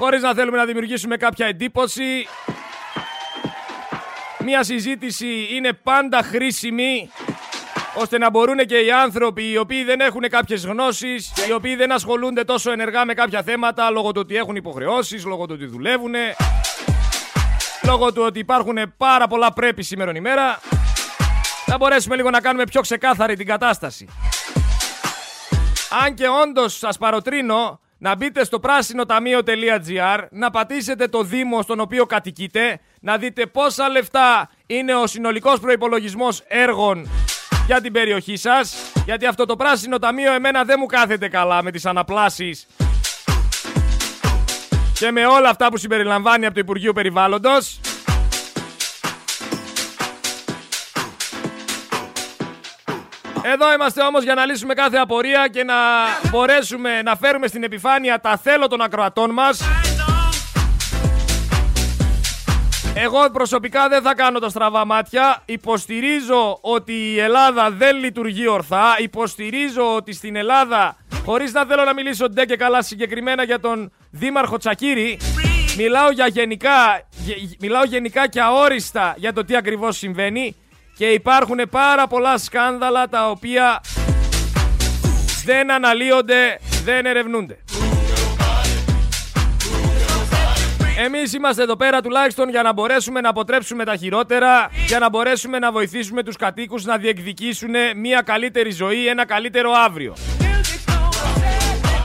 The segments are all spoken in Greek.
χωρίς να θέλουμε να δημιουργήσουμε κάποια εντύπωση. Μια συζήτηση είναι πάντα χρήσιμη ώστε να μπορούν και οι άνθρωποι οι οποίοι δεν έχουν κάποιες γνώσεις, οι οποίοι δεν ασχολούνται τόσο ενεργά με κάποια θέματα λόγω του ότι έχουν υποχρεώσεις, λόγω του ότι δουλεύουν, λόγω του ότι υπάρχουν πάρα πολλά πρέπει σήμερα ημέρα, θα μπορέσουμε λίγο να κάνουμε πιο ξεκάθαρη την κατάσταση. Αν και όντως σας παροτρύνω να μπείτε στο πράσινο ταμείο.gr, να πατήσετε το Δήμο στον οποίο κατοικείτε, να δείτε πόσα λεφτά είναι ο συνολικός προϋπολογισμός έργων για την περιοχή σας, γιατί αυτό το πράσινο ταμείο εμένα δεν μου κάθεται καλά με τις αναπλάσεις και με όλα αυτά που συμπεριλαμβάνει από το Υπουργείο Περιβάλλοντος. Εδώ είμαστε όμως για να λύσουμε κάθε απορία και να μπορέσουμε να φέρουμε στην επιφάνεια τα θέλω των ακροατών μας. Εγώ προσωπικά δεν θα κάνω τα στραβά μάτια. Υποστηρίζω ότι η Ελλάδα δεν λειτουργεί ορθά. Υποστηρίζω ότι στην Ελλάδα, χωρίς να θέλω να μιλήσω ντε και καλά συγκεκριμένα για τον Δήμαρχο Τσακύρη, μιλάω, για γενικά, μιλάω γενικά και αόριστα για το τι ακριβώς συμβαίνει και υπάρχουν πάρα πολλά σκάνδαλα τα οποία δεν αναλύονται, δεν ερευνούνται. Εμείς είμαστε εδώ πέρα τουλάχιστον για να μπορέσουμε να αποτρέψουμε τα χειρότερα, για να μπορέσουμε να βοηθήσουμε τους κατοίκους να διεκδικήσουν μια καλύτερη ζωή, ένα καλύτερο αύριο.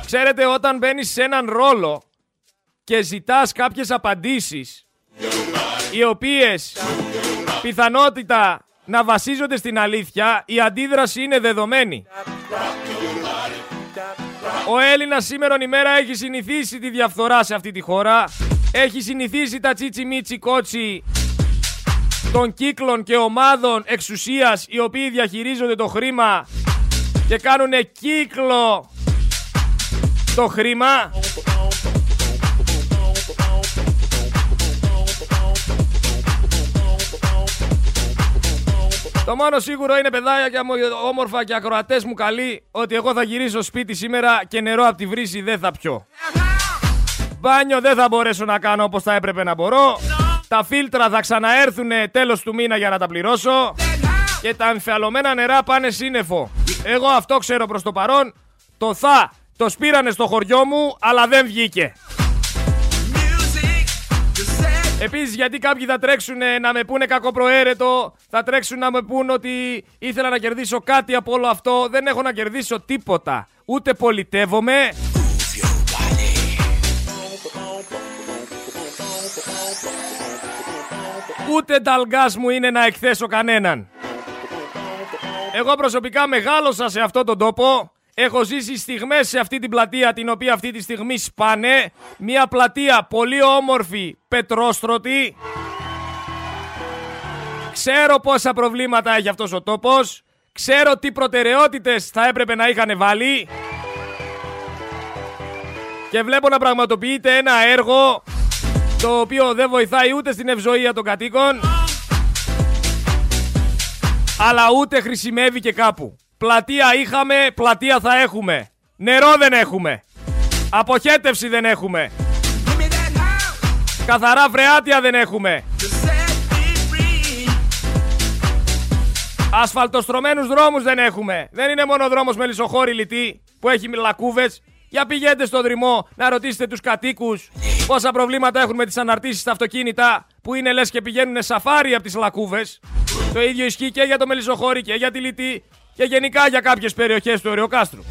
Ξέρετε, όταν μπαίνεις σε έναν ρόλο και ζητάς κάποιες απαντήσεις, οι οποίες πιθανότητα να βασίζονται στην αλήθεια, η αντίδραση είναι δεδομένη. Ο Έλληνας σήμερα ημέρα έχει συνηθίσει τη διαφθορά σε αυτή τη χώρα. Έχει συνηθίσει τα τσίτσι μίτσι κότσι των κύκλων και ομάδων εξουσίας οι οποίοι διαχειρίζονται το χρήμα και κάνουν κύκλο το χρήμα. Το μόνο σίγουρο είναι παιδάκια μου όμορφα και ακροατές μου καλοί ότι εγώ θα γυρίσω σπίτι σήμερα και νερό από τη βρύση δεν θα πιω. Μπάνιο δεν θα μπορέσω να κάνω όπως θα έπρεπε να μπορώ. Τα φίλτρα θα ξαναέρθουν τέλος του μήνα για να τα πληρώσω. Και τα εμφιαλωμένα νερά πάνε σύννεφο. Εγώ αυτό ξέρω προς το παρόν. Το θα το σπήρανε στο χωριό μου, αλλά δεν βγήκε. Επίσης, γιατί κάποιοι θα τρέξουν να με πούνε κακοπροαίρετο, θα τρέξουν να με πούνε ότι ήθελα να κερδίσω κάτι από όλο αυτό. Δεν έχω να κερδίσω τίποτα. Ούτε πολιτεύομαι. Ούτε ταλγκάς μου είναι να εκθέσω κανέναν. Εγώ προσωπικά μεγάλωσα σε αυτόν τον τόπο Έχω ζήσει στιγμές σε αυτή την πλατεία την οποία αυτή τη στιγμή σπάνε. Μια πλατεία πολύ όμορφη, πετρόστρωτη. Ξέρω πόσα προβλήματα έχει αυτός ο τόπος. Ξέρω τι προτεραιότητες θα έπρεπε να είχαν βάλει. Και βλέπω να πραγματοποιείται ένα έργο το οποίο δεν βοηθάει ούτε στην ευζοία των κατοίκων αλλά ούτε χρησιμεύει και κάπου. Πλατεία είχαμε, πλατεία θα έχουμε. Νερό δεν έχουμε. Αποχέτευση δεν έχουμε. Καθαρά βρεάτια δεν έχουμε. Ασφαλτοστρωμένους δρόμους δεν έχουμε. Δεν είναι μόνο δρόμος με λισοχώρη λιτή που έχει λακκούβες. Για πηγαίνετε στο δρυμό να ρωτήσετε τους κατοίκους πόσα προβλήματα έχουν με τις αναρτήσεις στα αυτοκίνητα που είναι λες και πηγαίνουν σαφάρι από τις λακκούβες. Το ίδιο ισχύει και για το μελισσοχώρι και για τη λιτή και γενικά για κάποιες περιοχές του Ωρεοκάστρου.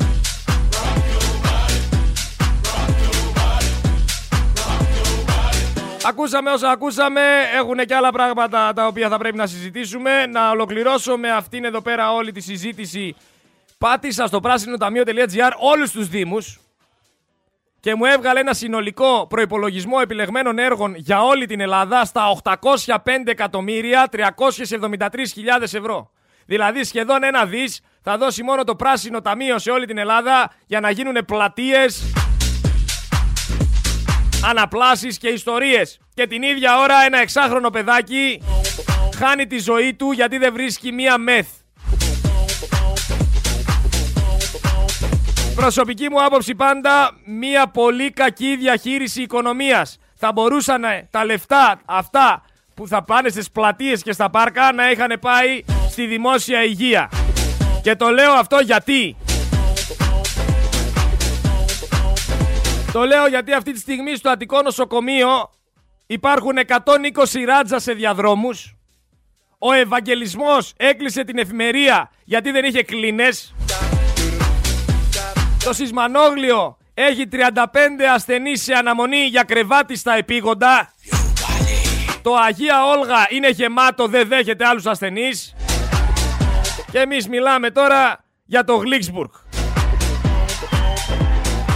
Ακούσαμε όσα ακούσαμε, έχουν και άλλα πράγματα τα οποία θα πρέπει να συζητήσουμε. Να ολοκληρώσω με αυτήν εδώ πέρα όλη τη συζήτηση. Πάτησα στο πράσινο ταμείο.gr όλους τους δήμους και μου έβγαλε ένα συνολικό προϋπολογισμό επιλεγμένων έργων για όλη την Ελλάδα στα 805.373.000 ευρώ. Δηλαδή σχεδόν ένα δις θα δώσει μόνο το πράσινο ταμείο σε όλη την Ελλάδα για να γίνουν πλατείες, αναπλάσεις και ιστορίες. Και την ίδια ώρα ένα εξάχρονο παιδάκι χάνει τη ζωή του γιατί δεν βρίσκει μία μεθ. προσωπική μου άποψη πάντα μια πολύ κακή διαχείριση οικονομίας. Θα μπορούσαν τα λεφτά αυτά που θα πάνε στις πλατείες και στα πάρκα να είχαν πάει στη δημόσια υγεία. Και το λέω αυτό γιατί. Το λέω γιατί αυτή τη στιγμή στο Αττικό νοσοκομείο υπάρχουν 120 ράτζα σε διαδρόμους. Ο Ευαγγελισμός έκλεισε την εφημερία γιατί δεν είχε κλίνες. Το Σισμανόγλιο έχει 35 ασθενείς σε αναμονή για κρεβάτι στα επίγοντα. Το Αγία Όλγα είναι γεμάτο, δεν δέχεται άλλους ασθενείς. Και εμείς μιλάμε τώρα για το Γλίξμπουργκ.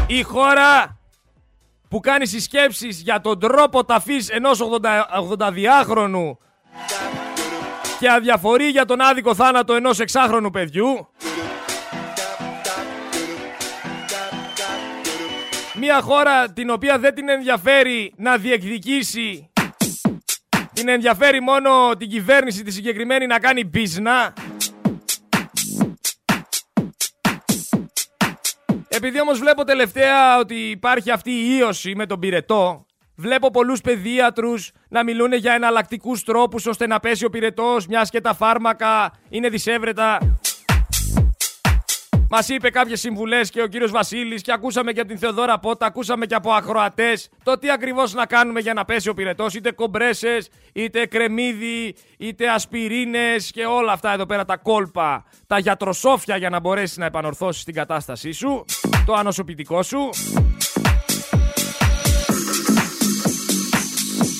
Η χώρα που κάνει συσκέψεις για τον τρόπο ταφής ενός 82χρονου και αδιαφορεί για τον άδικο θάνατο ενός εξάχρονου παιδιού. Μια χώρα την οποία δεν την ενδιαφέρει να διεκδικήσει την ενδιαφέρει μόνο την κυβέρνηση τη συγκεκριμένη να κάνει μπίζνα. Επειδή όμως βλέπω τελευταία ότι υπάρχει αυτή η ίωση με τον πυρετό, βλέπω πολλούς παιδίατρους να μιλούν για εναλλακτικούς τρόπους ώστε να πέσει ο πυρετός, μιας και τα φάρμακα είναι δυσέβρετα. Μας είπε κάποιες συμβουλές και ο κύριος Βασίλης και ακούσαμε και από την Θεοδόρα Πότα, ακούσαμε και από ακροατές το τι ακριβώς να κάνουμε για να πέσει ο πυρετός. Είτε κομπρέσες, είτε κρεμμύδι, είτε ασπιρίνες και όλα αυτά εδώ πέρα τα κόλπα, τα γιατροσόφια για να μπορέσει να επανορθώσει την κατάστασή σου, το ανοσοποιητικό σου.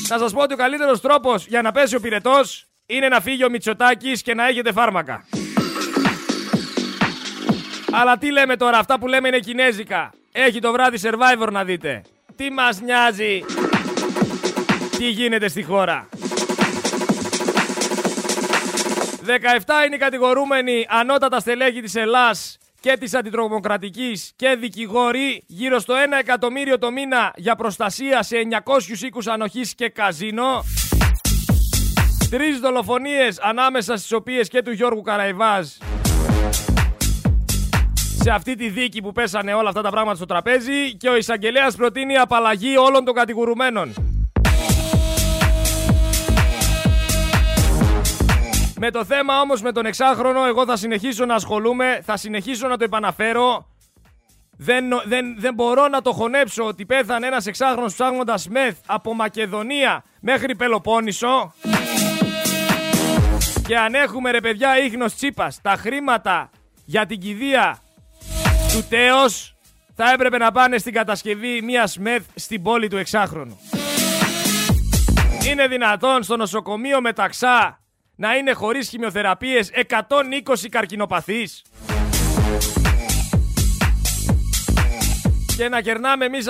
Να σας πω ότι ο καλύτερος τρόπος για να πέσει ο πυρετός είναι να φύγει ο Μητσοτάκης και να έχετε φάρμακα. Αλλά τι λέμε τώρα, αυτά που λέμε είναι κινέζικα. Έχει το βράδυ Survivor να δείτε. Τι μας νοιάζει τι γίνεται στη χώρα. 17 είναι οι κατηγορούμενοι ανώτατα στελέχη της Ελλάς και της αντιτρομοκρατικής και δικηγόροι γύρω στο 1 εκατομμύριο το μήνα για προστασία σε 900 οίκους ανοχής και καζίνο. Τρεις δολοφονίες ανάμεσα στις οποίες και του Γιώργου Καραϊβάζ σε αυτή τη δίκη που πέσανε όλα αυτά τα πράγματα στο τραπέζι και ο εισαγγελέας προτείνει απαλλαγή όλων των κατηγορουμένων. Με το θέμα όμως με τον εξάχρονο εγώ θα συνεχίσω να ασχολούμαι, θα συνεχίσω να το επαναφέρω. Δεν, δεν, δεν μπορώ να το χωνέψω ότι πέθανε ένας εξάχρονος ψάχνοντας μεθ από Μακεδονία μέχρι Πελοπόννησο. Και αν έχουμε ρε παιδιά ίχνος τσίπας τα χρήματα για την κηδεία του τέος θα έπρεπε να πάνε στην κατασκευή μιας ΜΕΘ στην πόλη του εξάχρονου. Είναι δυνατόν στο νοσοκομείο Μεταξά να είναι χωρίς χημειοθεραπείες 120 καρκινοπαθείς. Και να κερνάμε εμείς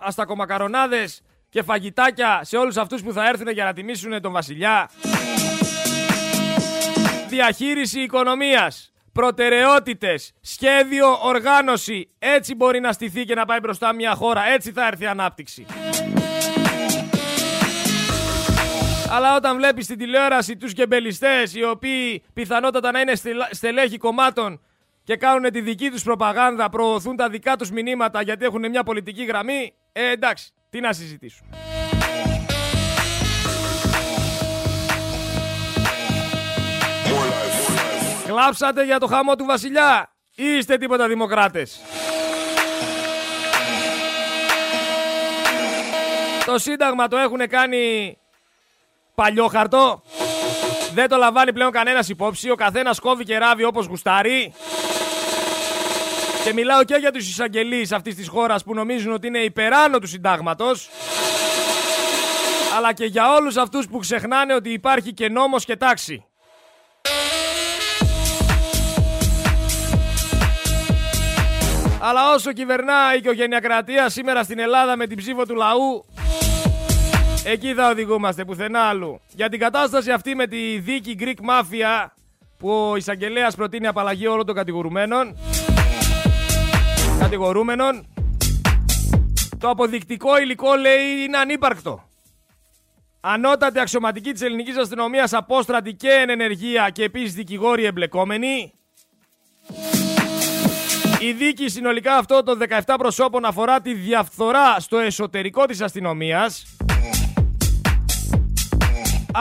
αστακομακαρονάδες και φαγητάκια σε όλους αυτούς που θα έρθουν για να τιμήσουν τον βασιλιά. Διαχείριση οικονομίας προτεραιότητες, σχέδιο, οργάνωση. Έτσι μπορεί να στηθεί και να πάει μπροστά μια χώρα. Έτσι θα έρθει η ανάπτυξη. Αλλά όταν βλέπεις στην τηλεόραση τους γεμπελιστές οι οποίοι πιθανότατα να είναι στελέχη κομμάτων και κάνουν τη δική τους προπαγάνδα, προωθούν τα δικά τους μηνύματα γιατί έχουν μια πολιτική γραμμή, ε, εντάξει, τι να συζητήσουμε. Κλάψατε για το χαμό του βασιλιά ή είστε τίποτα δημοκράτες. Το σύνταγμα το έχουν κάνει παλιό χαρτό. Δεν το λαμβάνει πλέον κανένας υπόψη. Ο καθένας κόβει και ράβει όπως γουστάρει. Και μιλάω και για τους εισαγγελείς αυτής της χώρας που νομίζουν ότι είναι υπεράνω του συντάγματος. Αλλά και για όλους αυτούς που ξεχνάνε ότι υπάρχει και νόμος και τάξη. Αλλά όσο κυβερνά η οικογενειακρατία σήμερα στην Ελλάδα με την ψήφο του λαού, εκεί θα οδηγούμαστε πουθενά άλλου. Για την κατάσταση αυτή με τη δίκη Greek Mafia, που ο εισαγγελέας προτείνει απαλλαγή όλων των κατηγορουμένων, κατηγορούμενων, το αποδεικτικό υλικό λέει είναι ανύπαρκτο. Ανώτατη αξιωματική της ελληνικής αστυνομίας, απόστρατη και εν ενεργεία και επίσης δικηγόροι εμπλεκόμενοι, Η δίκη συνολικά αυτό των 17 προσώπων αφορά τη διαφθορά στο εσωτερικό της αστυνομίας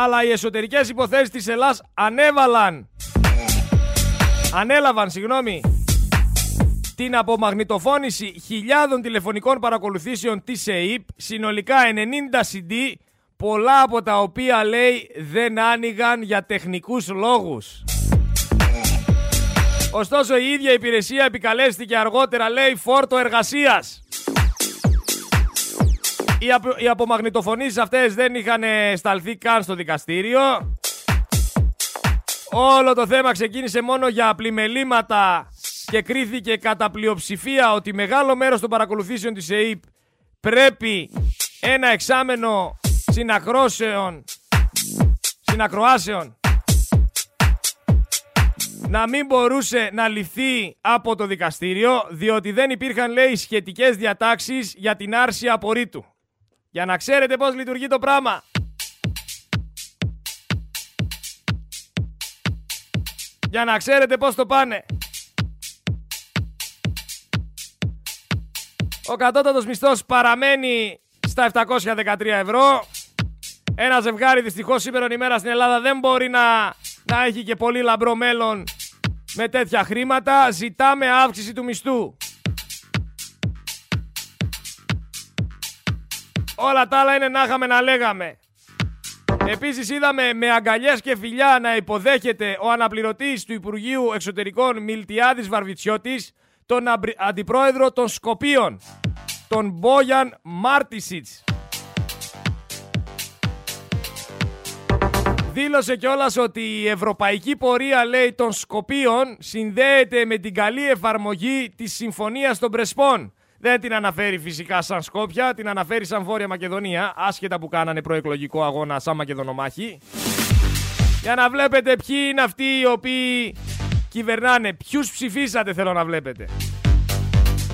αλλά οι εσωτερικές υποθέσεις της Ελλάς ανέβαλαν ανέλαβαν, συγγνώμη, την απομαγνητοφώνηση χιλιάδων τηλεφωνικών παρακολουθήσεων της ΕΕΠ, συνολικά 90 CD, πολλά από τα οποία λέει δεν άνοιγαν για τεχνικούς λόγους. Ωστόσο η ίδια υπηρεσία επικαλέστηκε αργότερα λέει φόρτο εργασίας. Οι, απο, οι απομαγνητοφωνήσεις αυτές δεν είχαν σταλθεί καν στο δικαστήριο. Όλο το θέμα ξεκίνησε μόνο για πλημελήματα και κρίθηκε κατά πλειοψηφία ότι μεγάλο μέρος των παρακολουθήσεων της ΕΕΠ πρέπει ένα εξάμενο συνακρόσεων, συνακροάσεων να μην μπορούσε να λυθεί από το δικαστήριο διότι δεν υπήρχαν λέει σχετικές διατάξεις για την άρση απορρίτου. Για να ξέρετε πώς λειτουργεί το πράγμα. Για να ξέρετε πώς το πάνε. Ο κατώτατος μισθός παραμένει στα 713 ευρώ. Ένα ζευγάρι δυστυχώς σήμερα ημέρα στην Ελλάδα δεν μπορεί να, να έχει και πολύ λαμπρό μέλλον με τέτοια χρήματα. Ζητάμε αύξηση του μισθού. Όλα τα άλλα είναι να είχαμε να λέγαμε. Επίσης είδαμε με αγκαλιές και φιλιά να υποδέχεται ο αναπληρωτής του Υπουργείου Εξωτερικών Μιλτιάδης Βαρβιτσιώτης τον αντιπρόεδρο των Σκοπίων, τον Μπόγιαν Μάρτισιτς. Δήλωσε κιόλας ότι η ευρωπαϊκή πορεία, λέει, των Σκοπίων συνδέεται με την καλή εφαρμογή της Συμφωνίας των Πρεσπών. Δεν την αναφέρει φυσικά σαν Σκόπια, την αναφέρει σαν Βόρεια Μακεδονία, άσχετα που κάνανε προεκλογικό αγώνα σαν Μακεδονομάχη. Για να βλέπετε ποιοι είναι αυτοί οι οποίοι κυβερνάνε. Ποιους ψηφίσατε, θέλω να βλέπετε.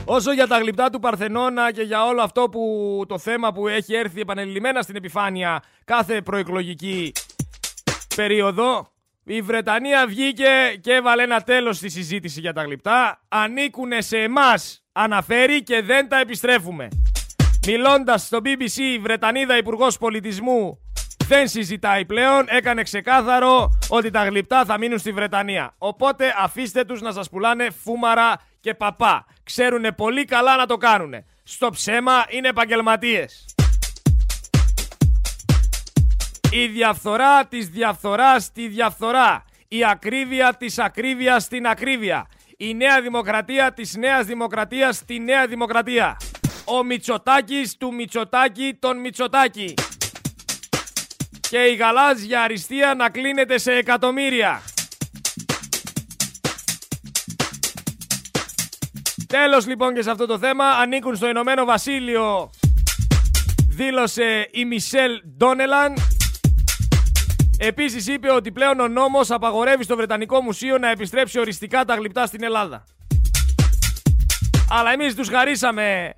Όσο για τα γλυπτά του Παρθενώνα και για όλο αυτό που το θέμα που έχει έρθει επανελειμμένα στην επιφάνεια κάθε προεκλογική περίοδο, η Βρετανία βγήκε και έβαλε ένα τέλος στη συζήτηση για τα γλυπτά. Ανήκουνε σε εμάς, αναφέρει και δεν τα επιστρέφουμε. Μιλώντας στο BBC, η Βρετανίδα Υπουργός Πολιτισμού δεν συζητάει πλέον, έκανε ξεκάθαρο ότι τα γλυπτά θα μείνουν στη Βρετανία. Οπότε αφήστε τους να σας πουλάνε φούμαρα και παπά. Ξέρουνε πολύ καλά να το κάνουνε. Στο ψέμα είναι επαγγελματίες. Η διαφθορά της διαφθοράς στη διαφθορά. Η ακρίβεια της ακρίβειας στην ακρίβεια. Η νέα δημοκρατία της νέας δημοκρατίας στη νέα δημοκρατία. Ο Μητσοτάκης του Μητσοτάκη τον Μητσοτάκη και η γαλάζια αριστεία να κλείνεται σε εκατομμύρια. Τέλος λοιπόν και σε αυτό το θέμα ανήκουν στο Ηνωμένο Βασίλειο δήλωσε η Μισελ Ντόνελαν. Επίσης είπε ότι πλέον ο νόμος απαγορεύει στο Βρετανικό Μουσείο να επιστρέψει οριστικά τα γλυπτά στην Ελλάδα. Αλλά εμείς τους χαρίσαμε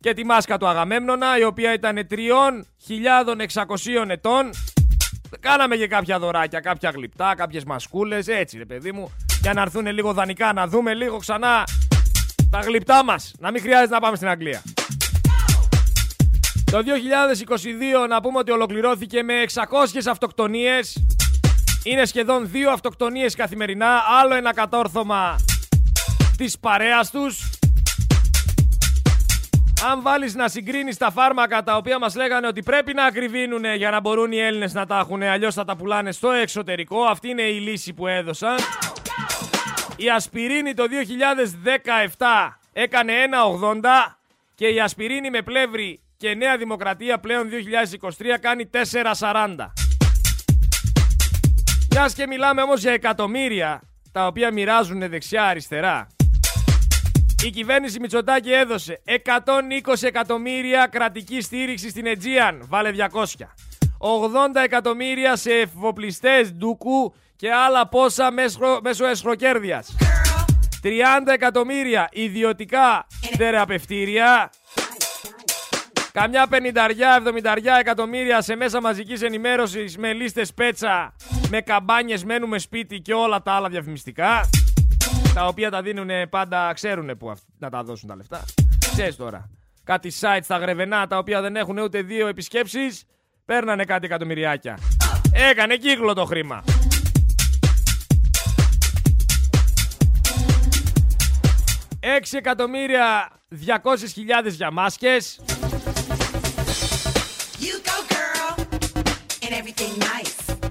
και τη μάσκα του Αγαμέμνονα, η οποία ήταν 3.600 ετών. Κάναμε και κάποια δωράκια, κάποια γλυπτά, κάποιες μασκούλες, έτσι ρε παιδί μου, για να έρθουν λίγο δανεικά, να δούμε λίγο ξανά τα γλυπτά μας, να μην χρειάζεται να πάμε στην Αγγλία. Το 2022 να πούμε ότι ολοκληρώθηκε με 600 αυτοκτονίες. Είναι σχεδόν δύο αυτοκτονίες καθημερινά, άλλο ένα κατόρθωμα της παρέας τους. Αν βάλεις να συγκρίνεις τα φάρμακα τα οποία μας λέγανε ότι πρέπει να ακριβίνουν για να μπορούν οι Έλληνες να τα έχουν, αλλιώς θα τα πουλάνε στο εξωτερικό. Αυτή είναι η λύση που έδωσαν. Η ασπιρίνη το 2017 έκανε 1,80 και η ασπιρίνη με πλεύρη και Νέα Δημοκρατία πλέον 2023 κάνει 4,40. Μιας και μιλάμε όμως για εκατομμύρια τα οποία μοιράζουν δεξιά-αριστερά. Η κυβέρνηση Μητσοτάκη έδωσε 120 εκατομμύρια κρατική στήριξη στην Αιτζίαν. Βάλε 200. 80 εκατομμύρια σε εφοπλιστές ντούκου και άλλα πόσα μέσω εσχροκέρδειας. 30 εκατομμύρια ιδιωτικά θεραπευτήρια. Καμιά πενηνταριά, 70 εκατομμύρια σε μέσα μαζικής ενημέρωσης με λίστες πέτσα, με καμπάνιες μένουμε σπίτι και όλα τα άλλα διαφημιστικά. Τα οποία τα δίνουν πάντα, ξέρουν που να τα δώσουν τα λεφτά. Ξέρεις τώρα. Κάτι site στα γρεβενά τα οποία δεν έχουν ούτε δύο επισκέψεις, παίρνανε κάτι εκατομμυριάκια. Έκανε κύκλο το χρήμα. Έξι εκατομμύρια 200.000 για μάσκες.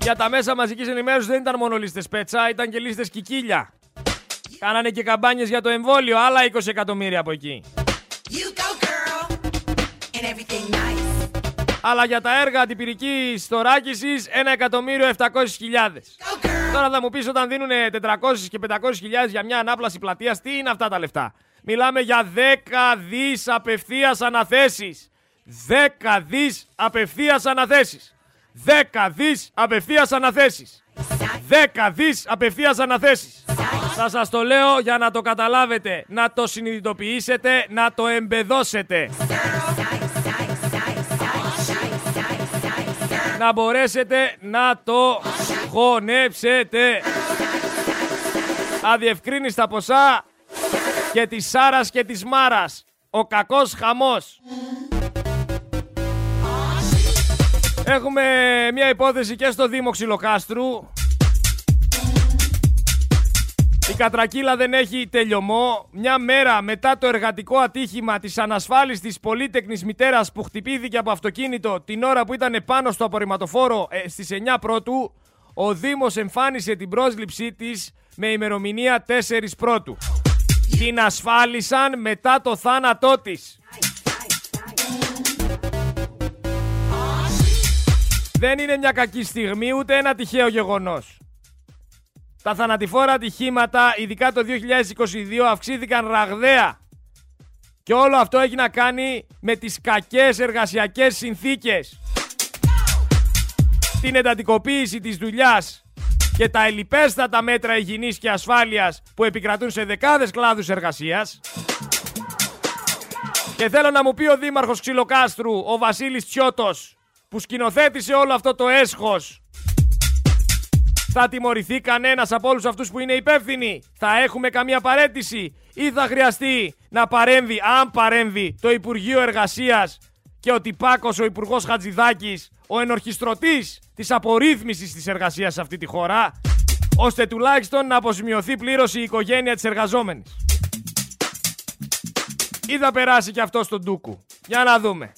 Για τα μέσα μαζικής ενημέρωσης δεν ήταν μόνο λίστες πέτσα, ήταν και λίστες κικίλια. Κάνανε και καμπάνιες για το εμβόλιο, άλλα 20 εκατομμύρια από εκεί. Αλλά για τα έργα αντιπυρικής θωράκισης, 1 εκατομμύριο 700.000. Τώρα θα μου πεις όταν δίνουν 400 και 500.000 για μια ανάπλαση πλατείας, τι είναι αυτά τα λεφτά; Μιλάμε για 10 δις απευθείας αναθέσεις. 10 δις απευθείας αναθέσεις. 10 δις απευθείας αναθέσεις. 10 δις απευθείας αναθέσεις. Θα σας το λέω για να το καταλάβετε, να το συνειδητοποιήσετε, να το εμπεδώσετε. Να μπορέσετε να το χωνέψετε. Αδιευκρίνηστα ποσά και της Σάρας και της Μάρας. Ο κακός χαμός. Έχουμε μια υπόθεση και στο Δήμο Ξυλοκάστρου. Η κατρακύλα δεν έχει τελειωμό. Μια μέρα μετά το εργατικό ατύχημα της ανασφάλιστης πολύτεκνης μητέρας που χτυπήθηκε από αυτοκίνητο την ώρα που ήταν πάνω στο απορριμματοφόρο ε, στις 9 πρώτου, ο Δήμος εμφάνισε την πρόσληψή της με ημερομηνία 4 πρώτου. Την ασφάλισαν μετά το θάνατό της. Δεν είναι μια κακή στιγμή ούτε ένα τυχαίο γεγονός. Τα θανατηφόρα ατυχήματα, ειδικά το 2022, αυξήθηκαν ραγδαία. Και όλο αυτό έχει να κάνει με τις κακές εργασιακές συνθήκες. Την εντατικοποίηση της δουλειάς και τα ελληπέστατα μέτρα υγιεινής και ασφάλειας που επικρατούν σε δεκάδες κλάδους εργασίας. Και θέλω να μου πει ο Δήμαρχος Ξυλοκάστρου, ο Βασίλης Τσιώτος, που σκηνοθέτησε όλο αυτό το έσχος. Θα τιμωρηθεί κανένας από όλους αυτούς που είναι υπεύθυνοι. Θα έχουμε καμία παρέτηση ή θα χρειαστεί να παρέμβει, αν παρέμβει, το Υπουργείο Εργασίας και ο Τυπάκος, ο Υπουργός Χατζηδάκης, ο ενορχιστρωτής της απορρίθμισης της εργασίας σε αυτή τη χώρα, ώστε τουλάχιστον να αποσημειωθεί πλήρως η οικογένεια της εργαζόμενης. Ή θα περάσει και αυτό στον Τούκου. Για να δούμε.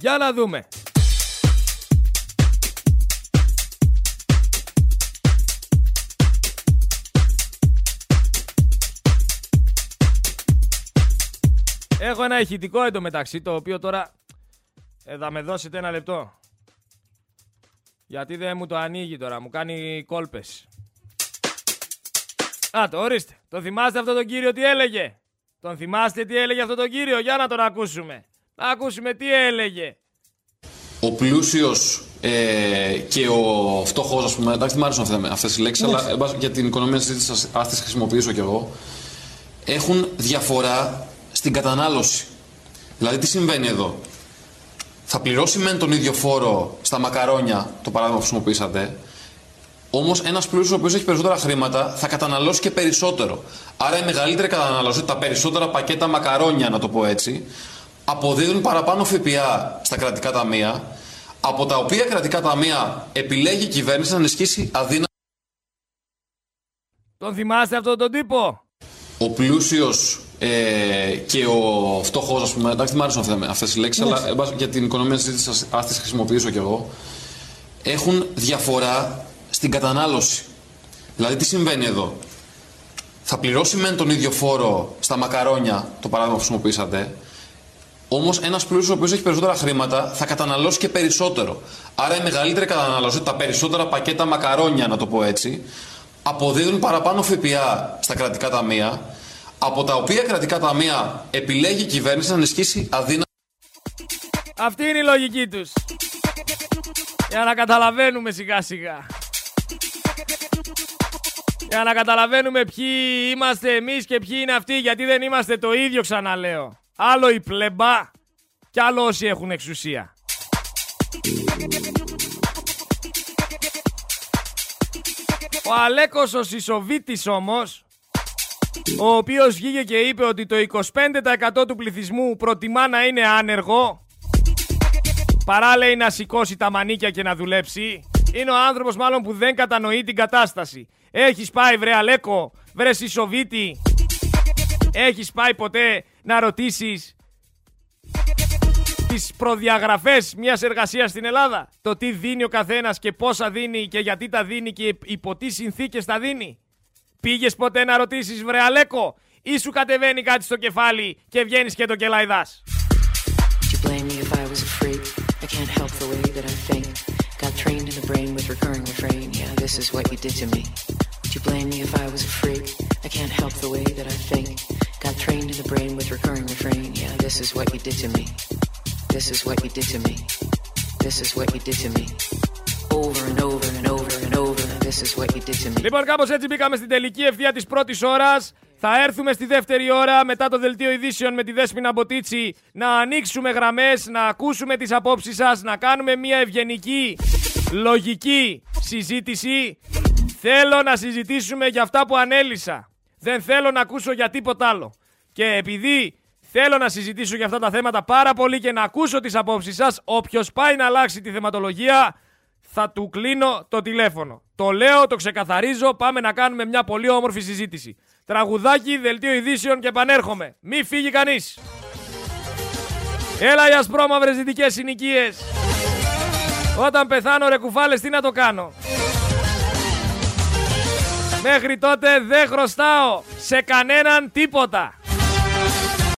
Για να δούμε. Έχω ένα ηχητικό εντωμεταξύ το οποίο τώρα ε, θα με δώσετε ένα λεπτό. Γιατί δεν μου το ανοίγει τώρα, μου κάνει κόλπες. Α, το ορίστε. Το θυμάστε αυτό τον κύριο τι έλεγε; Τον θυμάστε τι έλεγε αυτό τον κύριο, για να τον ακούσουμε. Να ακούσουμε τι έλεγε. Ο πλούσιος ε, και ο φτωχός, ας πούμε. Εντάξει, δεν μου άρεσαν αυτές οι λέξεις, αλλά για την οικονομία της συζήτηση, ας τις χρησιμοποιήσω κι εγώ. Έχουν διαφορά στην κατανάλωση. Δηλαδή, τι συμβαίνει εδώ; Θα πληρώσει μεν τον ίδιο φόρο στα μακαρόνια, το παράδειγμα που χρησιμοποιήσατε, Όμως ένας πλούσιος ο οποίος έχει περισσότερα χρήματα θα καταναλώσει και περισσότερο. Άρα η μεγαλύτερη κατανάλωση, τα περισσότερα πακέτα μακαρόνια, να το πω έτσι, αποδίδουν παραπάνω ΦΠΑ στα κρατικά ταμεία, από τα οποία κρατικά ταμεία επιλέγει η κυβέρνηση να ενισχύσει αδύναμα. Τον θυμάστε αυτόν τον τύπο; Ο πλούσιος ε, και ο φτωχός, ας πούμε. Εντάξει, δεν μου άρεσαν αυτές οι λέξεις, αλλά για την οικονομία της συζήτηση, ας τις χρησιμοποιήσω κι εγώ. Έχουν διαφορά στην κατανάλωση. Δηλαδή, τι συμβαίνει εδώ; Θα πληρώσει μεν τον ίδιο φόρο στα μακαρόνια, το παράδειγμα που χρησιμοποιήσατε, Όμως ένας πλούσιος ο οποίος έχει περισσότερα χρήματα θα καταναλώσει και περισσότερο. Άρα η μεγαλύτερη κατανάλωση, τα περισσότερα πακέτα μακαρόνια, να το πω έτσι, αποδίδουν παραπάνω ΦΠΑ στα κρατικά ταμεία, από τα οποία κρατικά ταμεία επιλέγει η κυβέρνηση να ενισχύσει αδύναμα. Αυτή είναι η λογική τους. Για να καταλαβαίνουμε σιγά σιγά. Για να καταλαβαίνουμε ποιοι είμαστε εμείς και ποιοι είναι αυτοί, γιατί δεν είμαστε το ίδιο ξαναλέω. Άλλο η πλεμπά και άλλο όσοι έχουν εξουσία. Ο Αλέκος ο Σισοβίτης όμως, ο οποίος βγήκε και είπε ότι το 25% του πληθυσμού προτιμά να είναι άνεργο, παρά λέει να σηκώσει τα μανίκια και να δουλέψει, είναι ο άνθρωπος μάλλον που δεν κατανοεί την κατάσταση. Έχεις πάει βρε Αλέκο, βρε Σισοβίτη, έχεις πάει ποτέ να ρωτήσεις τις προδιαγραφές μιας εργασίας στην Ελλάδα; Το τι δίνει ο καθένας και πόσα δίνει και γιατί τα δίνει και υπό τι συνθήκες τα δίνει; Πήγες ποτέ να ρωτήσεις βρε Αλέκο ή σου κατεβαίνει κάτι στο κεφάλι και βγαίνεις και το κελαϊδάς. Got trained in the brain with recurring refrain. Yeah, this is what you did to me. Would you blame me if I was a freak? I can't help the way that I think. Got trained in the brain with recurring refrain. Yeah, this is what you did to me. This is what you did to me. This is what you did to me. Over and over and over and over. This is what you did to me. Λοιπόν, κάπως έτσι μπήκαμε στην τελική ευθεία της πρώτης ώρας. Θα έρθουμε στη δεύτερη ώρα μετά το δελτίο ειδήσεων με τη Δέσποινα Μποτίτσι να ανοίξουμε γραμμές, να ακούσουμε τις απόψεις σας, να κάνουμε μια ευγενική, λογική συζήτηση. Θέλω να συζητήσουμε για αυτά που ανέλησα. Δεν θέλω να ακούσω για τίποτα άλλο. Και επειδή θέλω να συζητήσω για αυτά τα θέματα πάρα πολύ και να ακούσω τις απόψεις σας, όποιος πάει να αλλάξει τη θεματολογία θα του κλείνω το τηλέφωνο. Το λέω, το ξεκαθαρίζω, πάμε να κάνουμε μια πολύ όμορφη συζήτηση. Τραγουδάκι, δελτίο ειδήσεων και επανέρχομαι. Μη φύγει κανείς. Έλα οι ασπρόμαυρες δυτικές συνοικίες. Όταν πεθάνω ρε κουφάλες τι να το κάνω; Μέχρι τότε δεν χρωστάω σε κανέναν τίποτα.